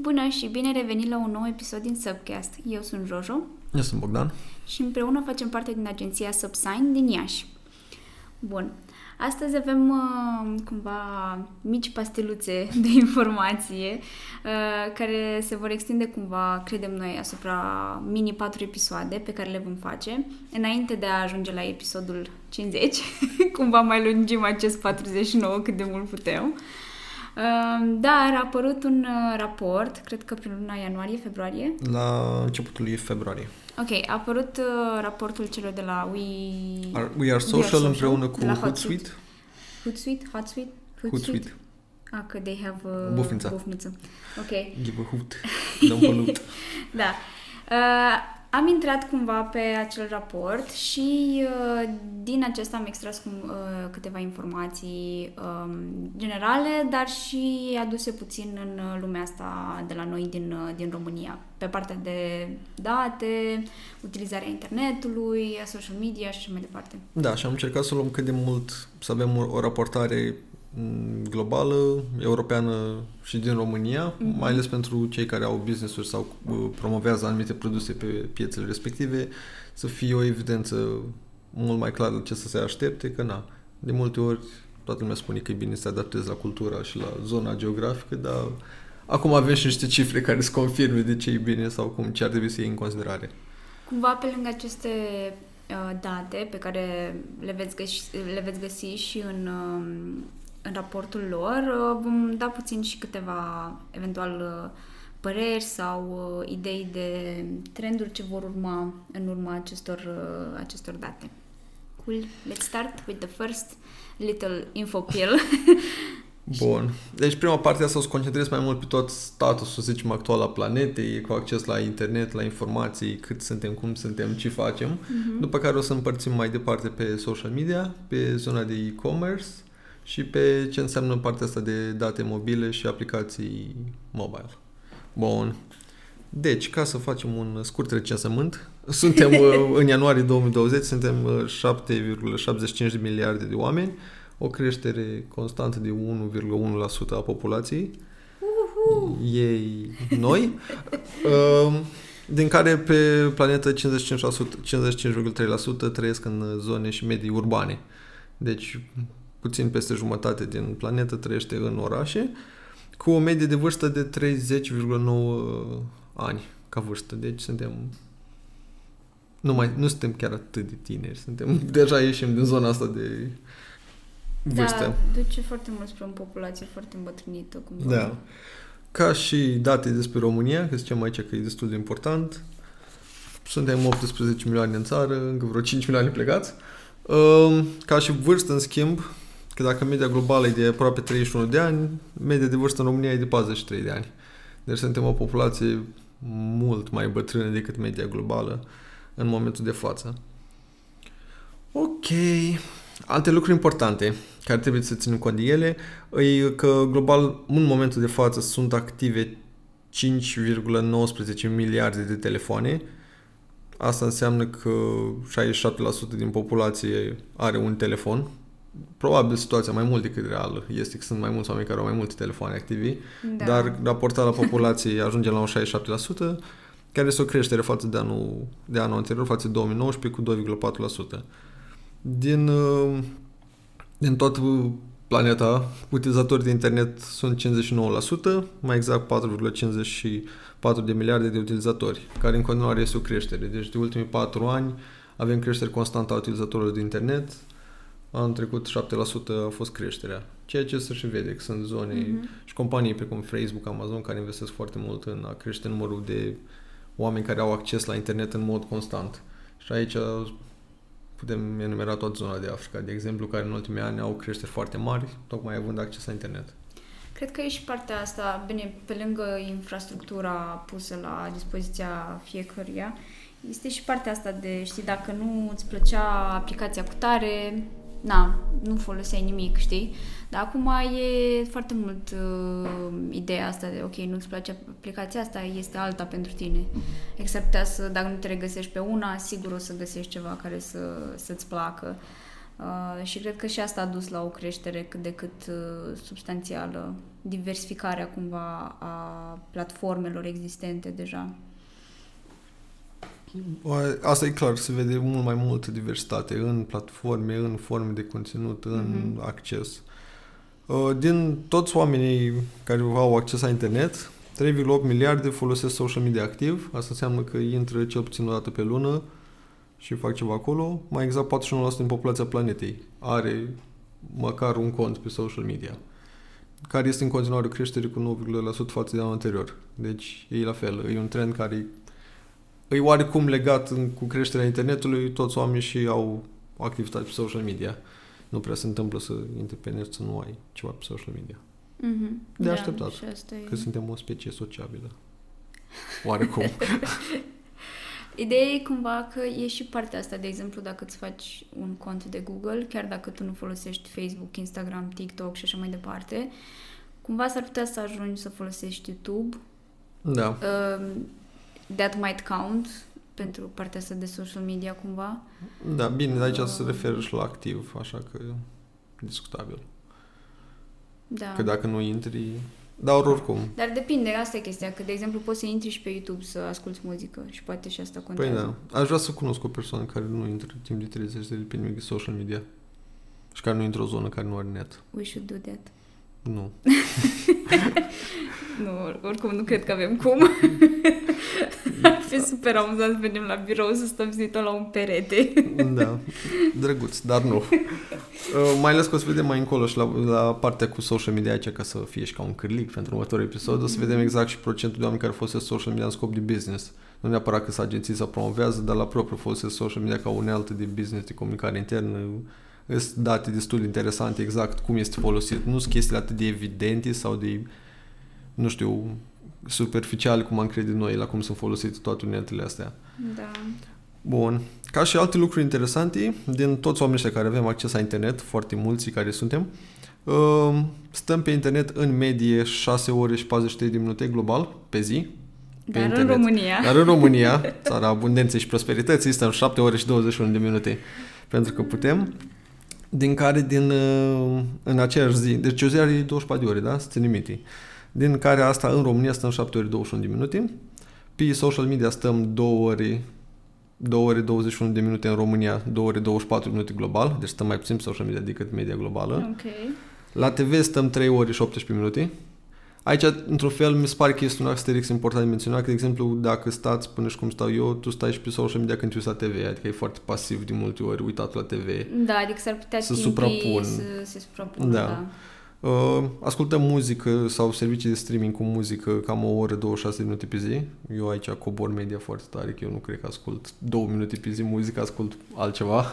Bună și bine revenit la un nou episod din Subcast. Eu sunt Jojo Eu sunt Bogdan. și împreună facem parte din agenția Subsign din Iași. Bun. Astăzi avem uh, cumva mici pasteluțe de informație uh, care se vor extinde cumva, credem noi, asupra mini patru episoade pe care le vom face înainte de a ajunge la episodul 50. cumva mai lungim acest 49 cât de mult putem. Uh, dar a apărut un uh, raport, cred că prin luna ianuarie-februarie, La începutul lui februarie. Ok, a apărut uh, raportul celor de la We... Are, we Are Social Social, împreună cu de la Hootsuite. Hootsuite? Hotsuite? Hootsuite. Ah, că they have uh, Bufnița. bufniță. Ok, Give a hoot. Dăm pe loot. da. Uh, am intrat cumva pe acel raport și uh, din acesta am extras cum, uh, câteva informații um, generale, dar și aduse puțin în uh, lumea asta de la noi din, uh, din România. Pe partea de date, utilizarea internetului, a social media și așa mai departe. Da, și am încercat să luăm cât de mult, să avem o, o raportare m, globală, europeană și din România, Mhm. mai ales pentru cei care au business-uri sau uh, promovează anumite produse pe piețele respective, să fie o evidență mult mai clară ce să se aștepte, că na, de multe ori toată lumea spune că e bine să te adaptezi la cultura și la zona geografică, dar acum avem și niște cifre care să confirme de ce e bine sau cum ce ar trebui să iei în considerare. Cumva pe lângă aceste uh, date pe care le veți găsi, le veți găsi și în, um, în raportul lor, uh, vom da puțin și câteva eventual uh, păreri sau uh, idei de trenduri ce vor urma în urma acestor, uh, acestor date. Cool. Let's start with the first little info pill. Bun. Deci prima parte asta o să concentrez mai mult pe tot statusul, să zicem, actual al planetei, cu acces la internet, la informații, cât suntem, cum suntem, ce facem. Mhm. După care o să împărțim mai departe pe social media, pe zona de e-commerce și pe ce înseamnă partea asta de date mobile și aplicații mobile. Bun. Deci, ca să facem un scurt recensământ, suntem uh, în ianuarie 2020, suntem uh, 7,75 de miliarde de oameni, o creștere constantă de 1,1% a populației. Ei noi. Uh, din care pe planetă 55%, 55,3% trăiesc în zone și medii urbane. Deci puțin peste jumătate din planetă trăiește în orașe, cu o medie de vârstă de 30,9 ani ca vârstă. Deci suntem nu, mai, nu suntem chiar atât de tineri, suntem deja ieșim din zona asta de vârstă. Da, duce foarte mult spre o populație foarte îmbătrânită. Cumva. Da. Ca și date despre România, că zicem aici că e destul de important, suntem 18 milioane în țară, încă vreo 5 milioane plecați. Um, Ca și vârstă, în schimb, că dacă media globală e de aproape 31 de ani, media de vârstă în România e de 43 de ani. Deci suntem o populație mult mai bătrână decât media globală în momentul de față. Ok. Alte lucruri importante care trebuie să ținem cont de ele e că global în momentul de față sunt active 5,19 miliarde de telefoane. Asta înseamnă că 67% din populație are un telefon. Probabil situația mai mult decât reală este că sunt mai mulți oameni care au mai multe telefoane activi, Da. dar raportat la populație ajunge la un 67%, care este o creștere față de anul, de anul anterior, față de 2019, cu 2,4%. Din, uh, din toată planeta, utilizatorii de internet sunt 59%, mai exact 4,54 de miliarde de utilizatori, care în continuare este o creștere. Deci de ultimii 4 ani avem creștere constantă a utilizatorilor de internet, anul trecut 7% a fost creșterea. Ceea ce se și vede, că sunt zone Mhm. și companii precum Facebook, Amazon, care investesc foarte mult în a crește numărul de oameni care au acces la internet în mod constant. Și aici putem enumera toată zona de Africa, de exemplu, care în ultimii ani au creșteri foarte mari, tocmai având acces la internet. Cred că e și partea asta, bine, pe lângă infrastructura pusă la dispoziția fiecăruia, este și partea asta de, știi, dacă nu îți plăcea aplicația cu tare, na, nu foloseai nimic, știi? Dar acum e foarte mult uh, ideea asta de, ok, nu-ți place aplicația asta, este alta pentru tine. Except să, dacă nu te regăsești pe una, sigur o să găsești ceva care să, să-ți placă. Uh, și cred că și asta a dus la o creștere cât de cât uh, substanțială, diversificarea cumva a platformelor existente deja. Asta e clar, se vede mult mai multă diversitate în platforme, în forme de conținut, în mm-hmm. acces. Uh, din toți oamenii care au acces la internet, 3,8 miliarde folosesc social media activ. Asta înseamnă că intră cel puțin o dată pe lună și fac ceva acolo. Mai exact 41% din populația planetei are măcar un cont pe social media care este în continuare o creștere cu 9,1% față de anul anterior. Deci e la fel, e un trend care e oarecum legat în, cu creșterea internetului, toți oamenii și au o activitate pe social media. Nu prea se întâmplă să intri pe net să nu ai ceva pe social media. Mm-hmm. De da, așteptat, și asta e... că suntem o specie sociabilă. Oarecum. Ideea e cumva că e și partea asta, de exemplu, dacă îți faci un cont de Google, chiar dacă tu nu folosești Facebook, Instagram, TikTok și așa mai departe, cumva s-ar putea să ajungi să folosești YouTube. da. Uh, that might count pentru partea asta de social media cumva. Da, bine, de aici se referă și la activ, așa că e discutabil. Da. Că dacă nu intri... Dar oricum. Dar depinde, asta e chestia, că de exemplu poți să intri și pe YouTube să asculti muzică și poate și asta contează. Păi da. Aș vrea să cunosc o persoană care nu intră timp de 30 de zile pe nimic de social media. Și care nu intră o zonă care nu are net. We should do that. Nu. Nu, oricum nu cred că avem cum. Ar fi super amuzant să venim la birou să stăm zi la un perete. Da. Drăguț, dar nu. Uh, mai ales că o să vedem mai încolo și la, la partea cu social media aici ca să fie și ca un cârlic pentru următorul episod. O să vedem exact și procentul de oameni care folosesc social media în scop de business. Nu neapărat că sunt agenții să promovează, dar la propriu folosesc social media ca unealtă de business, de comunicare internă. Sunt date destul de interesante exact cum este folosit. Nu sunt chestiile atât de evidente sau de, nu știu, superficiale cum am crede noi la cum sunt folosite toate uneltele astea. Da. Bun. Ca și alte lucruri interesante, din toți oamenii ăștia care avem acces la internet, foarte mulți care suntem, uh, stăm pe internet în medie 6 ore și 43 de minute global pe zi. Pe Dar în internet. România. Dar în România, țara abundenței și prosperității, stăm 7 ore și 21 de minute pentru că putem. Din care din, uh, în aceeași zi, deci o zi are 24 de ore, da? Să ținem minte. Din care asta în România stăm 7 ore 21 de minute. Pe social media stăm 2 ore 2 ore 21 de minute în România, 2 ore 24 de minute global, deci stăm mai puțin pe social media decât media globală. Ok. La TV stăm 3 ore și 18 minute. Aici, într-un fel, mi se pare că este un asterix important de menționat, că, de exemplu, dacă stați până și cum stau eu, tu stai și pe social media când te uiți la TV, adică e foarte pasiv de multe ori uitat la TV. Da, adică s-ar putea Să timpii suprapun. să se suprapună, Da. da. Uh, ascultăm muzică sau servicii de streaming cu muzică cam o oră, 26 de minute pe zi. Eu aici cobor media foarte tare, că eu nu cred că ascult 2 minute pe zi muzică, ascult altceva.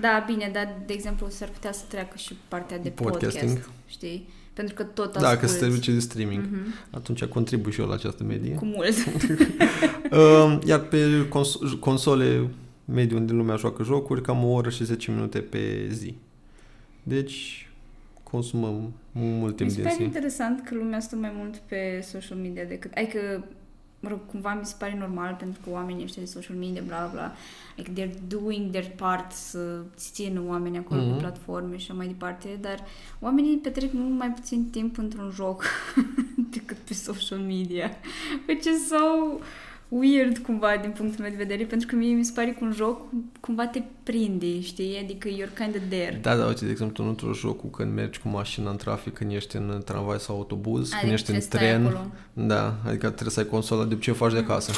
Da, bine, dar, de exemplu, s-ar putea să treacă și partea de Podcasting. podcast, știi? Pentru că tot Da, că asculti. sunt servicii de streaming. Mhm. Atunci contribui și eu la această medie. Cu mult. Uh, iar pe cons- console mediu din lumea joacă jocuri, cam o oră și 10 minute pe zi. Deci consumăm mult Mi timp se din pare zi. interesant că lumea stă mai mult pe social media decât... Adică, mă rog, cumva mi se pare normal pentru că oamenii ăștia de social media, bla bla bla, like they're doing their part să țină oamenii acolo Mhm. pe platforme și așa mai departe, dar oamenii petrec mult mai puțin timp într-un joc decât pe social media, which is so weird cumva din punctul meu de vedere, pentru că mie mi se pare că un joc cumva te prinde, știi? Adică you're kind of there. Da, da, uite, de exemplu, într-un jocul când mergi cu mașina în trafic, când ești în tramvai sau autobuz, când Adică ești în trebuie să stai tren, acolo. da, adică trebuie să ai consola de ce faci de acasă.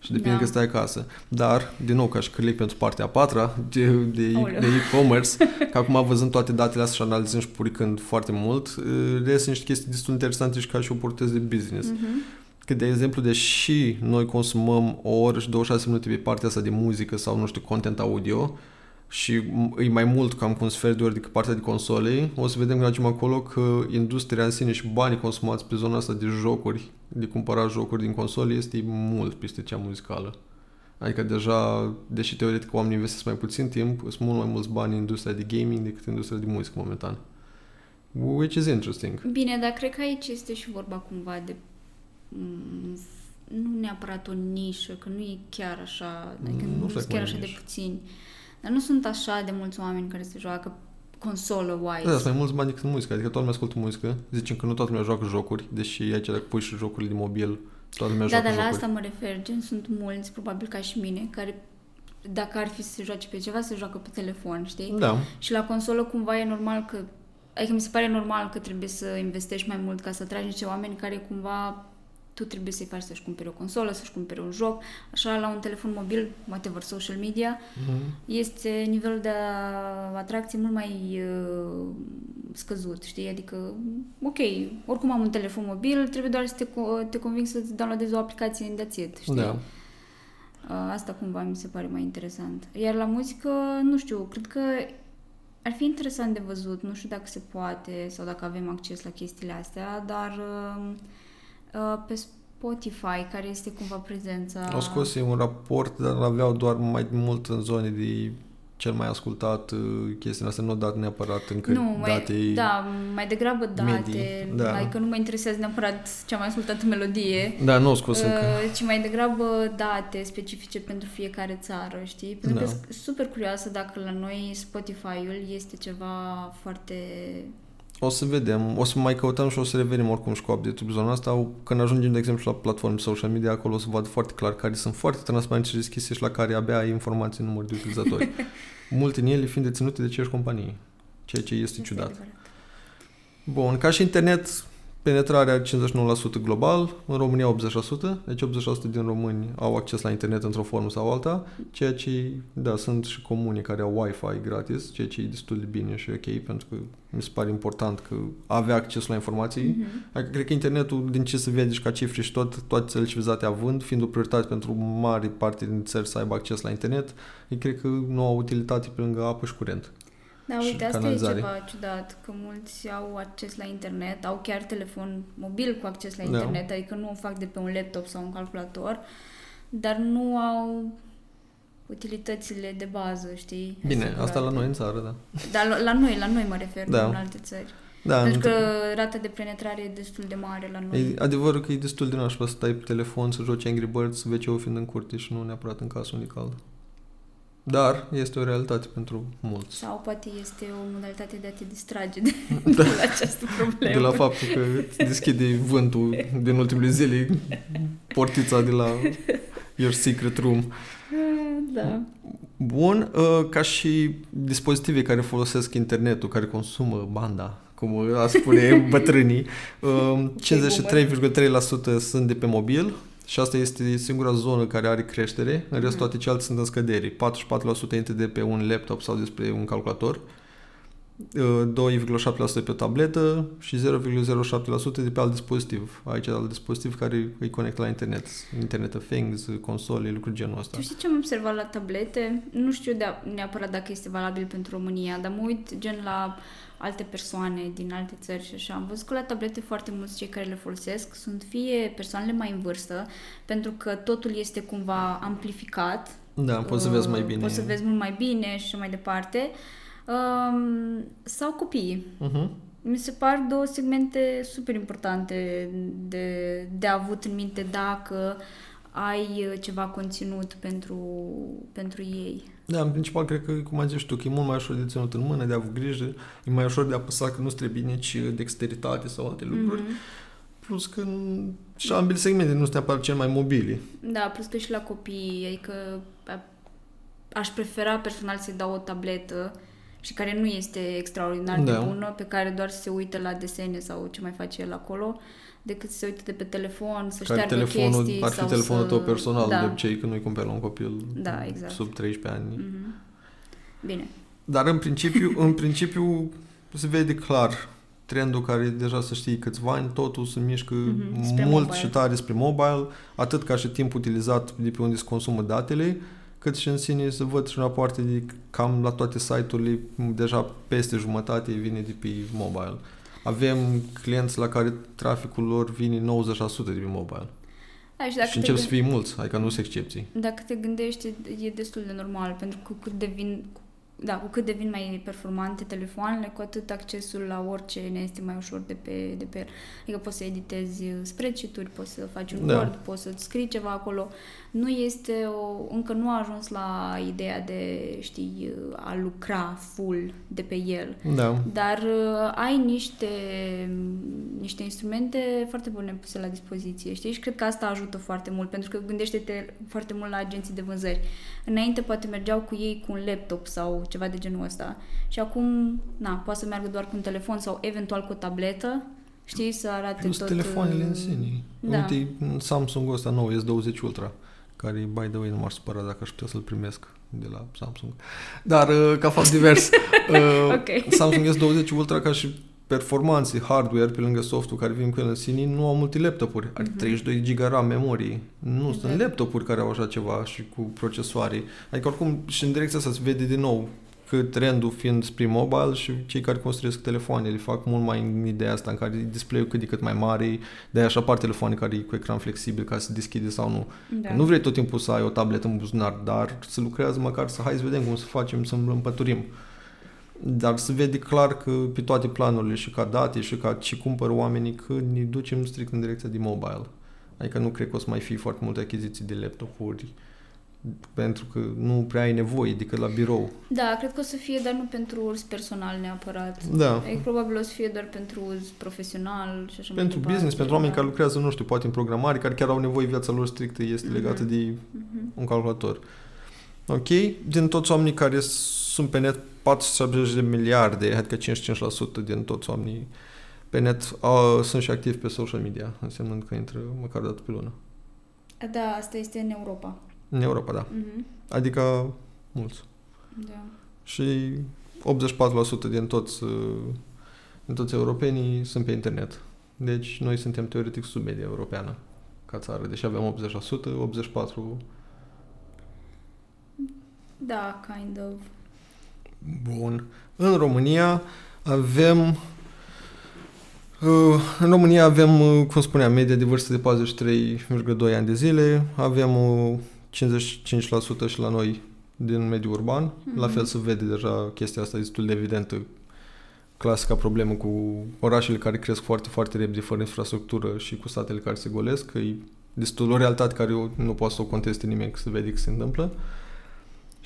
Și depinde Da. că stai acasă. Dar, din nou, ca și click pentru partea a patra de, de, Aoleu. de e-commerce, că acum văzând toate datele astea și analizând și puricând foarte mult, uh, reiese niște chestii destul de interesante și ca și oportunități de business. Mhm. Că, de exemplu, deși noi consumăm o oră și 26 minute pe partea asta de muzică sau, nu știu, content audio și m- e mai mult cam cu un sfert de ori decât partea de console, o să vedem că ajungem acolo că industria în sine și banii consumați pe zona asta de jocuri, de cumpărat jocuri din console, este mult peste cea muzicală. Adică deja, deși teoretic oamenii investesc mai puțin timp, sunt mult mai mulți bani în industria de gaming decât în industria de muzică momentan. Which is interesting. Bine, dar cred că aici este și vorba cumva de mm, nu neapărat o nișă, că nu e chiar așa, adică Mm, nu nu, știu sunt cum chiar e așa de nișă. puțini. Dar nu sunt așa de mulți oameni care se joacă consolă-wise. Da, sunt mai mulți bani decât muzică, adică toată lumea ascultă muzică, zicem că nu toată lumea joacă jocuri, deși aici dacă pui și jocurile de mobil, toată lumea Da, joacă dar la jocuri. asta mă refer, gen sunt mulți, probabil ca și mine, care dacă ar fi să se joace pe ceva, se joacă pe telefon, știi? Da, Și la consolă cumva e normal că Adică mi se pare normal că trebuie să investești mai mult ca să atragi niște oameni care cumva tu trebuie să-i faci să-și cumpere o consolă, să-și cumpere un joc. Așa, la un telefon mobil, whatever, social media, Mhm. este nivelul de atracție mult mai uh, scăzut, știi? Adică, ok, oricum am un telefon mobil, trebuie doar să te, co- te conving să-ți downloadezi o aplicație în that's it, știi? da. Uh, Asta cumva mi se pare mai interesant. Iar la muzică, nu știu, cred că ar fi interesant de văzut, nu știu dacă se poate sau dacă avem acces la chestiile astea, dar uh, uh, pe Spotify, care este cumva prezența... Au scos ei un raport, dar aveau doar mai mult în zone de cel mai ascultat uh, chestiile astea, nu au dat neapărat încă nu, mai, date da, mai degrabă date, medii, da. adică nu mă interesează neapărat cea mai ascultată melodie, Da, nu au scos încă. uh, ci mai degrabă date specifice pentru fiecare țară, știi? Pentru Da. că sunt super curioasă dacă la noi Spotify-ul este ceva foarte... O să vedem, o să mai căutăm și o să revenim oricum și cu update-ul zona asta. Când ajungem, de exemplu, la platforme social media, acolo o să văd foarte clar care sunt foarte transparente și deschise și la care abia ai informații în număr de utilizatori. Multe din ele fiind deținute de aceeași companii, ceea ce este ciudat. adevărat. Bun, ca și internet, penetrarea are 59% global, în România 80%, deci 80% din români au acces la internet într-o formă sau alta, ceea ce, da, sunt și comune care au Wi-Fi gratis, ceea ce e destul de bine și ok, pentru că mi se pare important că avea acces la informații. Mhm. Adică cred că internetul, din ce se vede și ca cifre și tot, toate țările civilizate având, fiind o prioritate pentru mari parte din țări să aibă acces la internet, eu cred că nu au utilitate pe lângă apă și curent. Da, și uite, asta canalizare. e ceva ciudat, că mulți au acces la internet, au chiar telefon mobil cu acces la Da. internet, adică nu o fac de pe un laptop sau un calculator, dar nu au utilitățile de bază, știi? Bine, asta asigurate. la noi în țară, da. Dar la- la noi, la noi mă refer, Da. nu în alte țări. Da, Pentru într- că rata de penetrare e destul de mare la noi. E adevărul că e destul de nașpa să stai pe telefon, să joci Angry Birds, wc fiind în curte și nu neapărat în casă unde e cald. Dar este o realitate pentru mulți. Sau poate este o modalitate de a te distrage de, de la această problemă. De la faptul că îți deschide vântul din ultimele zile portița de la Your Secret Room. Da. Bun, uh, ca și dispozitive care folosesc internetul, care consumă banda, cum a spune bătrânii, uh, 53,3% sunt de pe mobil și asta este singura zonă care are creștere, în rest Mhm. toate celelalte sunt în scădere. 44% intră de pe un laptop sau despre un calculator, uh, 2,7% pe o tabletă și 0,07% de pe alt dispozitiv. Aici alt dispozitiv care îi conectă la internet. Internet of Things, console, lucruri genul ăsta. Tu știi ce am observat la tablete? Nu știu de neapărat dacă este valabil pentru România, dar mă uit gen la alte persoane din alte țări și așa. Am văzut că la tablete foarte mulți cei care le folosesc sunt fie persoanele mai în vârstă, pentru că totul este cumva amplificat. Da, poți să vezi mai bine. Poți să vezi mult mai bine și așa mai departe. Um, sau copiii. Uh-huh. Mi se par două segmente super importante de, de avut în minte dacă ai uh, ceva conținut pentru, pentru ei. Da, în principal cred că, cum ai zis tu, că e mult mai ușor de ținut în mână, de avut grijă, e mai ușor de apăsat că nu trebuie nici dexteritate sau alte lucruri. Mhm. Plus că n- și ambele segmente nu sunt neapărat cel mai mobile. Da, plus că și la copii, adică a- aș prefera personal să-i dau o tabletă și care nu este extraordinar Da. de bună, pe care doar se uită la desene sau ce mai face el acolo, decât să se uită de pe telefon, să Care șteargă telefonul, chestii ar fi sau telefonul să... tău personal, da. de obicei, că nu-i cumperi la un copil Da, exact. sub 13 ani. Mhm. Bine. Dar în principiu, în principiu se vede clar trendul care deja să știi câțiva ani, totul se mișcă Mhm, spre mult mobile. și tare spre mobile, atât ca și timp utilizat de pe unde se consumă datele, cât și în sine să văd și rapoarte de cam la toate site-urile, deja peste jumătate vine de pe mobile. Avem clienți la care traficul lor vine 90% de pe mobile. Da, și dacă și te încep gân- să fie mulți, adică nu sunt excepții. Dacă te gândești, e destul de normal, pentru că cât devin, da, cu cât devin mai performante telefoanele, cu atât accesul la orice ne este mai ușor de pe, de pe el. Adică poți să editezi spreadsheet-uri, poți să faci un Da. Word, poți să scrii ceva acolo. Nu este o, încă nu a ajuns la ideea de, știi, a lucra full de pe el. Da. Dar uh, ai niște, niște instrumente foarte bune puse la dispoziție, știi? Și cred că asta ajută foarte mult, pentru că gândește-te foarte mult la agenții de vânzări. Înainte poate mergeau cu ei cu un laptop sau ceva de genul ăsta și acum, na, poate să meargă doar cu un telefon sau eventual cu o tabletă, știi, să arate Plus tot... telefoanele uh, în sine. Da. Uite, Samsung ăsta nou, S20 Ultra, care, by the way, nu m-aș supăra dacă aș putea să-l primesc de la Samsung. Dar, uh, ca fapt divers, uh, Ok. Samsung S20 Ultra, ca și performanțe, hardware, pe lângă softul care vin cu el în sine, nu au multe laptopuri. Are Mhm. 32 GB RAM memorie. Nu sunt Exact. laptopuri care au așa ceva și cu procesoare. Adică, oricum, și în direcția asta se vede din nou că trendul fiind spre mobile și cei care construiesc telefoanele fac mult mai în ideea asta în care display-ul cât de cât mai mare, de așa apar telefoane care e cu ecran flexibil ca să se deschide sau nu. Da. Nu vrei tot timpul să ai o tabletă în buzunar, dar să lucrează măcar să hai să vedem cum să facem, să împăturim. Dar se vede clar că pe toate planurile și ca date și ca ce cumpăr oamenii că ne ducem strict în direcția de mobile. Adică nu cred că o să mai fie foarte multe achiziții de laptopuri pentru că nu prea ai nevoie decât la birou. Da, cred că o să fie, dar nu pentru uz personal neapărat. Da. Adică probabil o să fie doar pentru uz profesional și așa mai Pentru departe, business, pentru oameni da. care lucrează, nu știu, poate în programare, care chiar au nevoie, viața lor strictă este Mhm. legată de Mhm. un calculator. Ok? Din toți oamenii care sunt pe net, 470 de miliarde, adică 55% din toți oamenii pe net uh, sunt și activi pe social media, însemnând că intră măcar o dată pe lună. Da, asta este în Europa. În Europa, da. Mhm. Adică mulți. Da. Și 84% din toți, uh, din toți europenii sunt pe internet. Deci noi suntem teoretic sub media europeană ca țară. Deși avem 80%, 84% Da, kind of. Bun. În România avem uh, în România avem, uh, cum spuneam, media de vârstă de 43,2 ani de zile, avem uh, 55% și la noi din mediul urban. Mhm. La fel se vede deja chestia asta destul de evidentă. Clasica problemă cu orașele care cresc foarte, foarte repede fără infrastructură și cu satele care se golesc, că e destul o realitate care eu nu poate să o conteste nimeni că se vede că se întâmplă.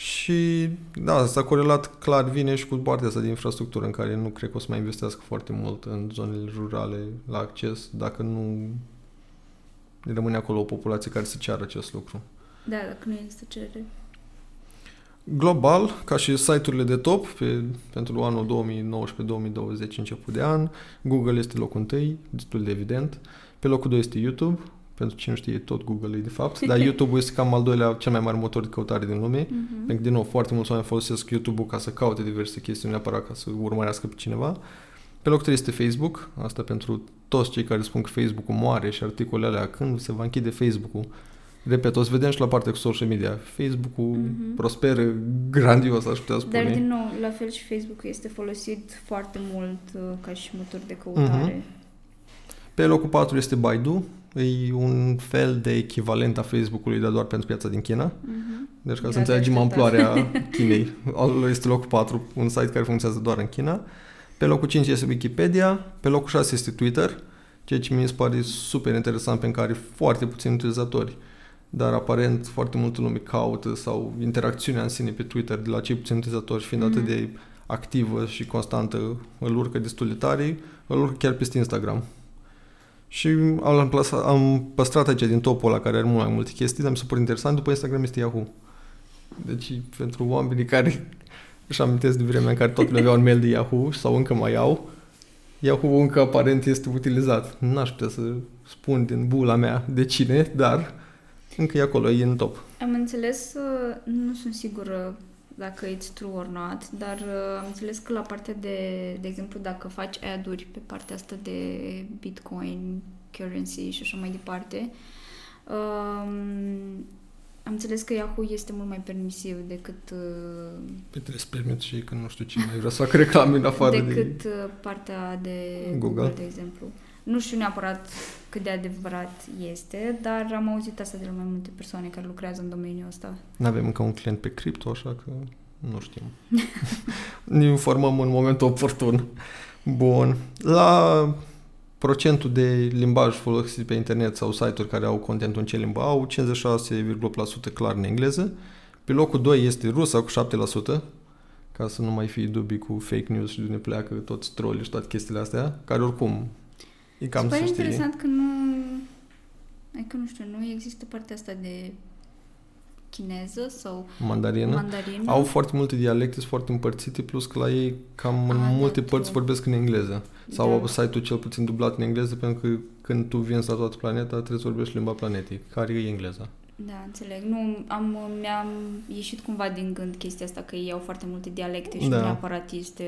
Și da, asta corelat clar vine și cu partea asta de infrastructură în care nu cred că o să mai investească foarte mult în zonele rurale la acces dacă nu rămâne acolo o populație care să ceară acest lucru. Da, dacă nu există cerere. Global, ca și site-urile de top pe, pentru anul 2019-2020 început de an, Google este locul întâi, destul de evident. Pe locul 2 este YouTube, pentru cine nu știe, tot Google e de fapt, dar YouTube este cam al doilea cel mai mare motor de căutare din lume. Mhm. Pentru că, din nou, foarte mulți oameni folosesc YouTube-ul ca să caute diverse chestiuni, neapărat ca să urmărească pe cineva. Pe locul 3 este Facebook, asta pentru toți cei care spun că Facebook-ul moare și articolele alea, când se va închide Facebook-ul. Repet, o să vedem și la partea cu social media. Facebook-ul Mhm. prosperă grandios, aș putea spune. Dar, din nou, la fel și Facebook este folosit foarte mult uh, ca și motor de căutare. Mhm. Pe locul 4 este Baidu, e un fel de echivalent a Facebook-ului, dar doar pentru piața din China. Mhm. Deci ca Da, să înțelegem de așteptat. amploarea Chinei. Al este locul 4, un site care funcționează doar în China. Pe locul 5 este Wikipedia, pe locul 6 este Twitter, ceea ce mi se pare super interesant pentru că are foarte puțini utilizatori. Dar aparent foarte multă lume caută sau interacțiunea în sine pe Twitter de la cei puțini utilizatori și fiind Mhm. atât de activă și constantă, îl urcă destul de tare, îl urcă chiar peste Instagram. Și am, plasat, am păstrat aici din topul ăla care are mult mai multe chestii, dar mi se pare interesant, după Instagram este Yahoo. Deci pentru oamenii care își amintesc de vremea în care totul avea un mail de Yahoo sau încă mai au, Yahoo încă aparent este utilizat. N-aș putea să spun din bula mea de cine, dar încă e acolo, e în top. Am înțeles, uh, nu sunt sigură dacă it's true or not, dar uh, am înțeles că la partea de, de exemplu, dacă faci ad-uri pe partea asta de Bitcoin, currency și așa mai departe, um, am înțeles că Yahoo este mult mai permisiv decât, uh, Pe trebuie să permit și că nu știu cine mai vrea să facă reclame în afară de... decât uh, partea de Google. Google, de exemplu. Nu știu neapărat cât de adevărat este, dar am auzit asta de la mai multe persoane care lucrează în domeniul ăsta. Nu avem încă un client pe cripto, așa că Nu știm. ne informăm în momentul oportun. Bun. La procentul de limbaj folosit pe internet sau site-uri care au contentul în ce limbă au, 56,8% clar în engleză. Pe locul 2 este rusa cu 7%, ca să nu mai fie dubii cu fake news și de ne pleacă toți trolli și toate chestiile astea, care oricum e cam Se să pare știi. interesant că nu... Adică nu știu, nu există partea asta de chineză sau Mandarină. mandarină. Au foarte multe dialecte, sunt foarte împărțite, plus că la ei cam în Ah, da, multe true. părți vorbesc în engleză. Sau Da. au site-ul cel puțin dublat în engleză, pentru că când tu vinzi la toată planeta, trebuie să vorbești limba planetei, care e engleza. Da, înțeleg. Nu, am, mi-am ieșit cumva din gând chestia asta că ei au foarte multe dialecte și Da. nu neapărat este...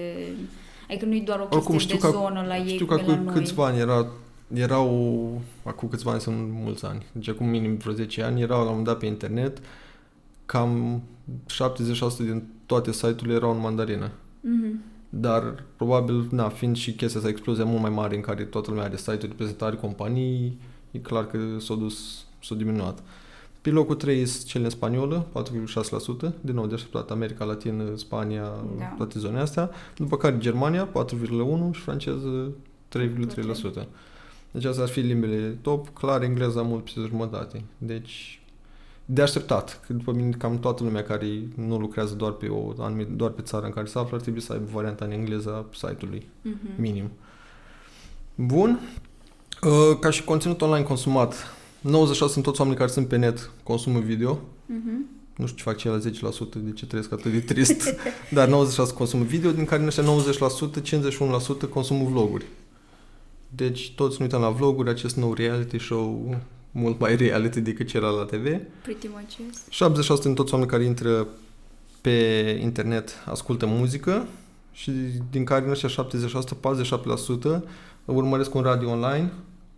Adică nu e doar o chestie Oricum știu de că, zonă la ei știu cum că e la acum noi. câțiva ani era, erau, acum câțiva ani sunt mulți ani, deci acum minim vreo 10 ani, erau la un moment dat pe internet, cam 70% din toate site-urile erau în mandarină. Mhm. Dar probabil, na, fiind și chestia asta, explozia mult mai mare în care toată lumea are site-uri de prezentare, companii, e clar că s-a dus, s-a diminuat. Pe locul 3 este cel în spaniolă, 4,6%, din nou de așteptat America Latină, Spania, Da. toate zonele astea. După care Germania, 4,1% și franceză, 3,3%. Deci astea ar fi limbile top, clar engleza mult peste jumătate. Deci de așteptat, că după mine cam toată lumea care nu lucrează doar pe o anumit, doar pe țara în care se află ar trebui să aibă varianta în engleză a site-ului, Mhm. minim. Bun. Uh, Ca și conținut online consumat, 96 sunt toți oamenii care sunt pe net, consumă video. Mhm. Nu știu ce fac cei la 10%, de ce trăiesc atât de trist. Dar 96 consumă video, din care în ăștia 90%, 51% consumă vloguri. Deci toți ne uităm la vloguri, acest nou reality show mult mai reality decât ce era la TV. Pretty much yes. 70% din toți oamenii care intră pe internet ascultă muzică și din care în ăștia 70%, 47% urmăresc un radio online,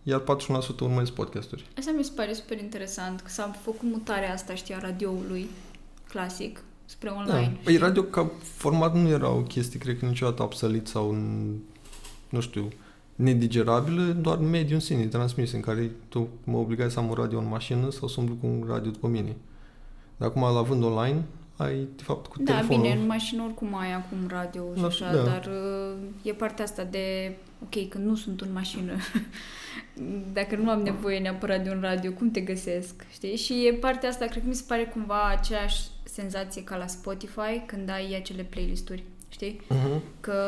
iar 41% urmăresc podcasturi. Asta mi se pare super interesant, că s-a făcut mutarea asta, știi, a radioului clasic spre online. Da. Păi radio ca format nu era o chestie, cred că niciodată obsolet sau, n- nu știu, nedigerabilă, doar mediul în sine, transmis, în care tu mă obligai să am un radio în mașină sau să umblu cu un radio după mine. Dar acum, la vând online, ai, de fapt, cu Da, telefonul... bine, în mașină oricum ai acum radio și Da, așa, da. dar uh, e partea asta de, ok, când nu sunt în mașină, dacă nu am nevoie neapărat de un radio, cum te găsesc, știi? Și e partea asta, cred că mi se pare cumva aceeași senzație ca la Spotify când ai acele playlisturi, știi? Uh-huh. Că,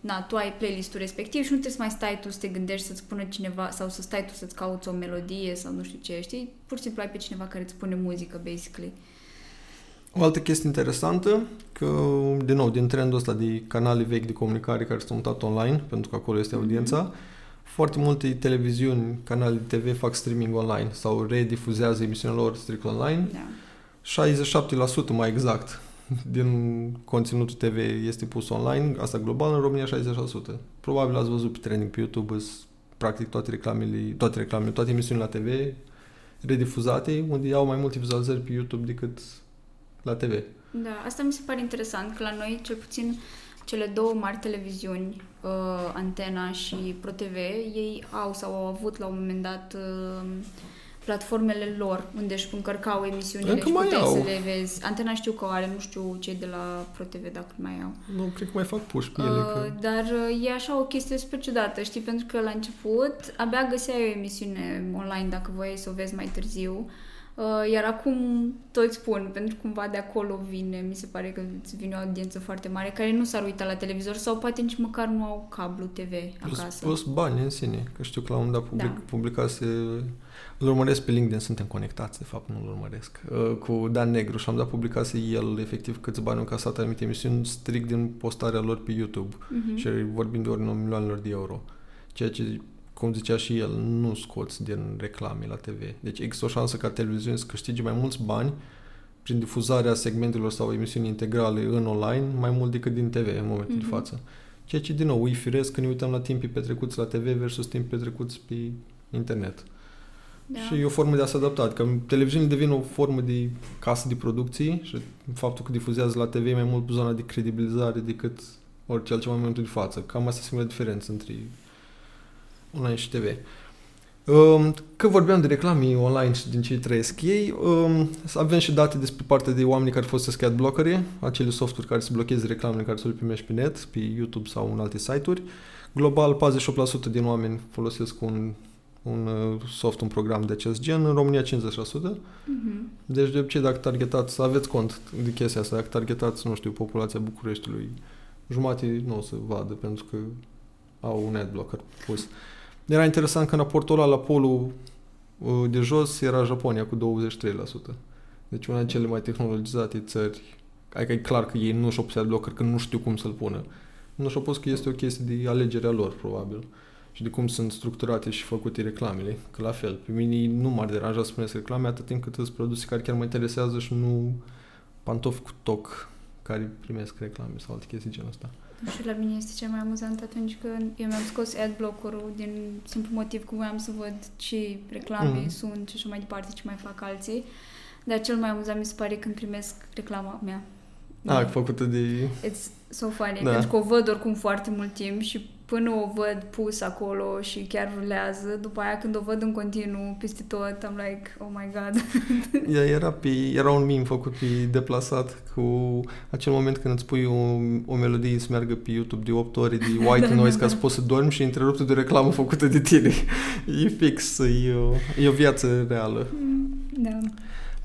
na, tu ai playlistul respectiv și nu trebuie să mai stai tu să te gândești să-ți spună cineva sau să stai tu să-ți cauți o melodie sau nu știu ce, știi? Pur și simplu ai pe cineva care îți pune muzică, basically. O altă chestie interesantă, că, din nou, din trendul ăsta de canale vechi de comunicare care s-au mutat online, pentru că acolo este audiența, foarte multe televiziuni, canale de TV fac streaming online sau redifuzează emisiunile lor strict online. Da. 67% mai exact din conținutul TV este pus online, asta global, în România 60%. Probabil ați văzut pe trending pe YouTube, îs, practic toate reclamele, toate reclamele, toate emisiunile la TV redifuzate, unde au mai multe vizualizări pe YouTube decât la TV. Da, asta mi se pare interesant, că la noi, cel puțin, cele două mari televiziuni, uh, Antena și ProTV, ei au sau au avut la un moment dat uh, platformele lor unde își încărcau emisiunile Încă și mai puteai au. să le vezi. Antena știu că o are, nu știu cei de la ProTV dacă mai au. Nu, cred că mai fac puși pe ele. Uh, Că... dar uh, e așa o chestie super ciudată, știi? Pentru că la început abia găseai o emisiune online dacă voiai să o vezi mai târziu. Uh, iar acum toți spun, pentru că cumva de acolo vine, mi se pare că îți vine o audiență foarte mare care nu s-ar uita la televizor sau poate nici măcar nu au cablu TV Plus, acasă. plus bani în sine, că știu că la un moment dat public, Da. publicase, îl urmăresc pe LinkedIn, suntem conectați, de fapt, nu îl urmăresc, uh, cu Dan Negru și am dat publicase el, efectiv, câți bani au încasat anumite emisiuni strict din postarea lor pe YouTube Mhm. și vorbim de ori milioanelor de euro. Ceea ce, cum zicea și el, nu scoți din reclame la TV. Deci există o șansă ca televiziune să câștige mai mulți bani prin difuzarea segmentelor sau emisiuni integrale în online, mai mult decât din TV în momentul Mhm. de față. Ceea ce, din nou, e firesc când ne uităm la timpii petrecuți la TV versus timpii petrecuți pe internet. Da. Și e o formă de a se adapta. Că televiziunile devin o formă de casă de producții și faptul că difuzează la TV e mai mult zona de credibilizare decât orice altceva în momentul de față. Cam asta e singura diferență între online și TV. Um, Că vorbeam de reclame online și din ce trăiesc ei, um, avem și date despre partea de oameni care folosesc adblockere, acele softuri care să blocheze reclamele care să le primești pe net, pe YouTube sau în alte site-uri. Global, 48% din oameni folosesc un, un uh, soft, un program de acest gen, în România 50%. Mhm. Deci de obicei dacă targetați, să aveți cont de chestia asta, dacă targetați, nu știu, populația Bucureștiului, jumate nu o să vadă pentru că au un adblocker pus. Era interesant că în raportul ăla la polul uh, de jos era Japonia cu 23%. Deci una din cele mai tehnologizate țări. Adică e clar că ei nu și-au pus adblocker, că nu știu cum să-l pună. Nu și-au pus că este o chestie de alegerea lor, probabil. Și de cum sunt structurate și făcute reclamele. Că la fel, pe mine nu m-ar deranja să spuneți reclame atât timp cât sunt produse care chiar mă interesează și nu pantofi cu toc care primesc reclame sau alte chestii genul ăsta. Și la mine este cel mai amuzant atunci când eu mi-am scos adblocker-ul din simplu motiv că voiam să văd ce reclame Mhm. sunt și așa mai departe, ce mai fac alții. Dar cel mai amuzant mi se pare când primesc reclama mea. Ah, făcută de... It's so funny, Da. pentru că o văd oricum foarte mult timp și până o văd pus acolo și chiar rulează, după aia când o văd în continuu peste tot, am like, oh my god. Ea era, pe, era un meme făcut pe deplasat cu acel moment când îți pui o, o melodie să meargă pe YouTube de 8 ore de white noise ca să poți să dormi și întreruptă de o reclamă făcută de tine. E fix, e o, e o viață reală. da.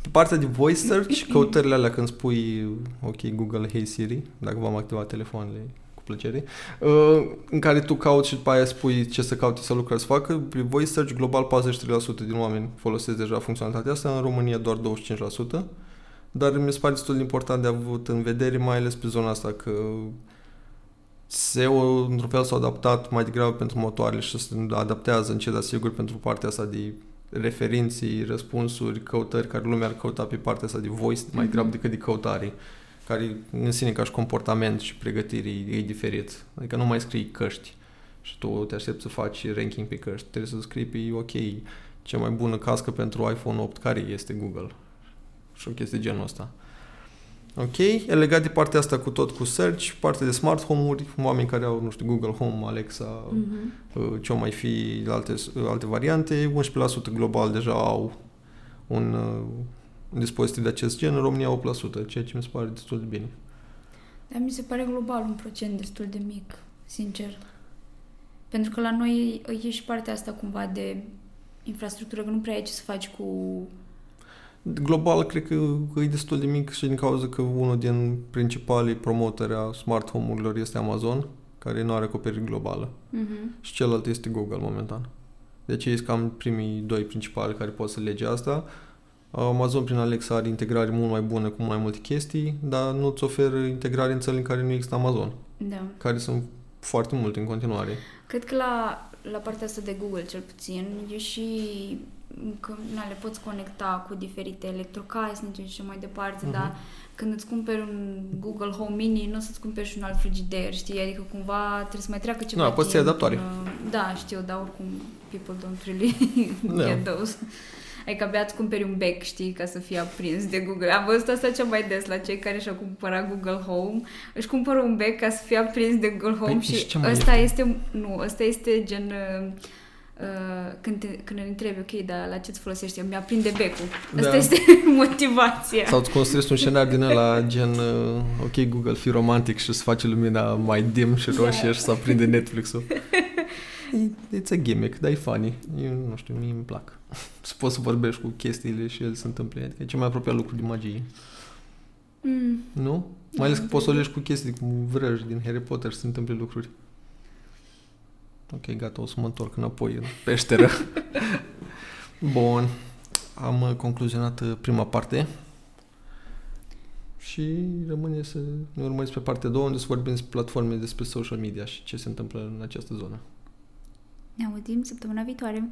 Pe partea de voice search, căutările alea când spui ok Google Hey Siri, dacă v-am activat telefoanele cu plăcere, uh, în care tu cauți și după aia spui ce să caute sau lucruri să facă, pe voice search global 43% din oameni. Folosesc deja funcționalitatea asta, în România doar 25%, dar mi se pare destul de important de avut în vedere, mai ales pe zona asta, că SEO, într-un fel, s-a adaptat mai degrabă pentru motoarele și se adaptează încet, dar sigur, pentru partea asta de referinții, răspunsuri, căutări care lumea ar căuta pe partea asta de voice mai Mhm. degrabă decât de căutare care în sine ca și comportament și pregătire e, e diferit. Adică nu mai scrii căști și tu te aștepți să faci ranking pe căști. Trebuie să scrii pe ok, cea mai bună cască pentru iPhone 8, care este Google? Și o chestie de genul ăsta. Ok, e legat de partea asta cu tot cu search, partea de smart home-uri, oameni care au, nu știu, Google Home, Alexa, Mhm. uh, ce o mai fi alte, alte variante, 11% global deja au un, uh, un dispozitiv de acest gen, în România 8%, ceea ce mi se pare destul de bine. Dar mi se pare global un procent destul de mic, sincer. Pentru că la noi e și partea asta cumva de infrastructură, că nu prea ai ce să faci cu... Global, cred că e destul de mic și din cauza că unul din principalii promotori a smart home-urilor este Amazon, care nu are acoperire globală. Mm-hmm. Și celălalt este Google momentan. Deci ei sunt cam primii doi principali care pot să lege asta. Amazon prin Alexa are integrare mult mai bună cu mai multe chestii, dar nu-ți oferă integrare în țări în care nu există Amazon, Da. care sunt foarte multe în continuare. Cred că la, la partea asta de Google, cel puțin, e și că na, le poți conecta cu diferite electrocasnice și așa mai departe, Mhm. dar când îți cumperi un Google Home Mini, nu o să-ți cumperi și un alt frigider, știi? Adică cumva trebuie să mai treacă ceva Da, poți să iei timp adaptoare. până- Da, știu, dar oricum people don't really Da. get those. Adică abia îți cumperi un bec, știi, ca să fie aprins de Google. Am văzut asta cea mai des la cei care și-au cumpărat Google Home. Își cumpără un bec ca să fie aprins de Google Home Păi, și și ce mai ăsta ieftin? este, nu, ăsta este gen... Uh, uh, când, te, când îl întrebi, ok, dar la ce-ți folosești? Eu mi-aprinde becul. Da. Asta este motivația. Sau îți construiești un scenariu din ăla gen uh, ok Google, fii romantic și să face lumina mai dim și roșie Da. și să aprinde Netflix-ul. E- It's a gimmick, dar e funny. Eu nu știu, mie îmi plac. Să poți să vorbești cu chestiile și ele se întâmple. Adică e cel mai apropiat lucru de magie. Mm. Nu? Mai ales că poți să o legi cu chestii cum vrăji din Harry Potter să se întâmple lucruri. Ok, gata, o să mă întorc înapoi în peșteră. Bun. Am uh, concluzionat uh, prima parte. Și rămâne să ne urmăriți pe partea a doua, unde să vorbim despre platforme, despre social media și ce se întâmplă în această zonă. Ne auzim săptămâna viitoare.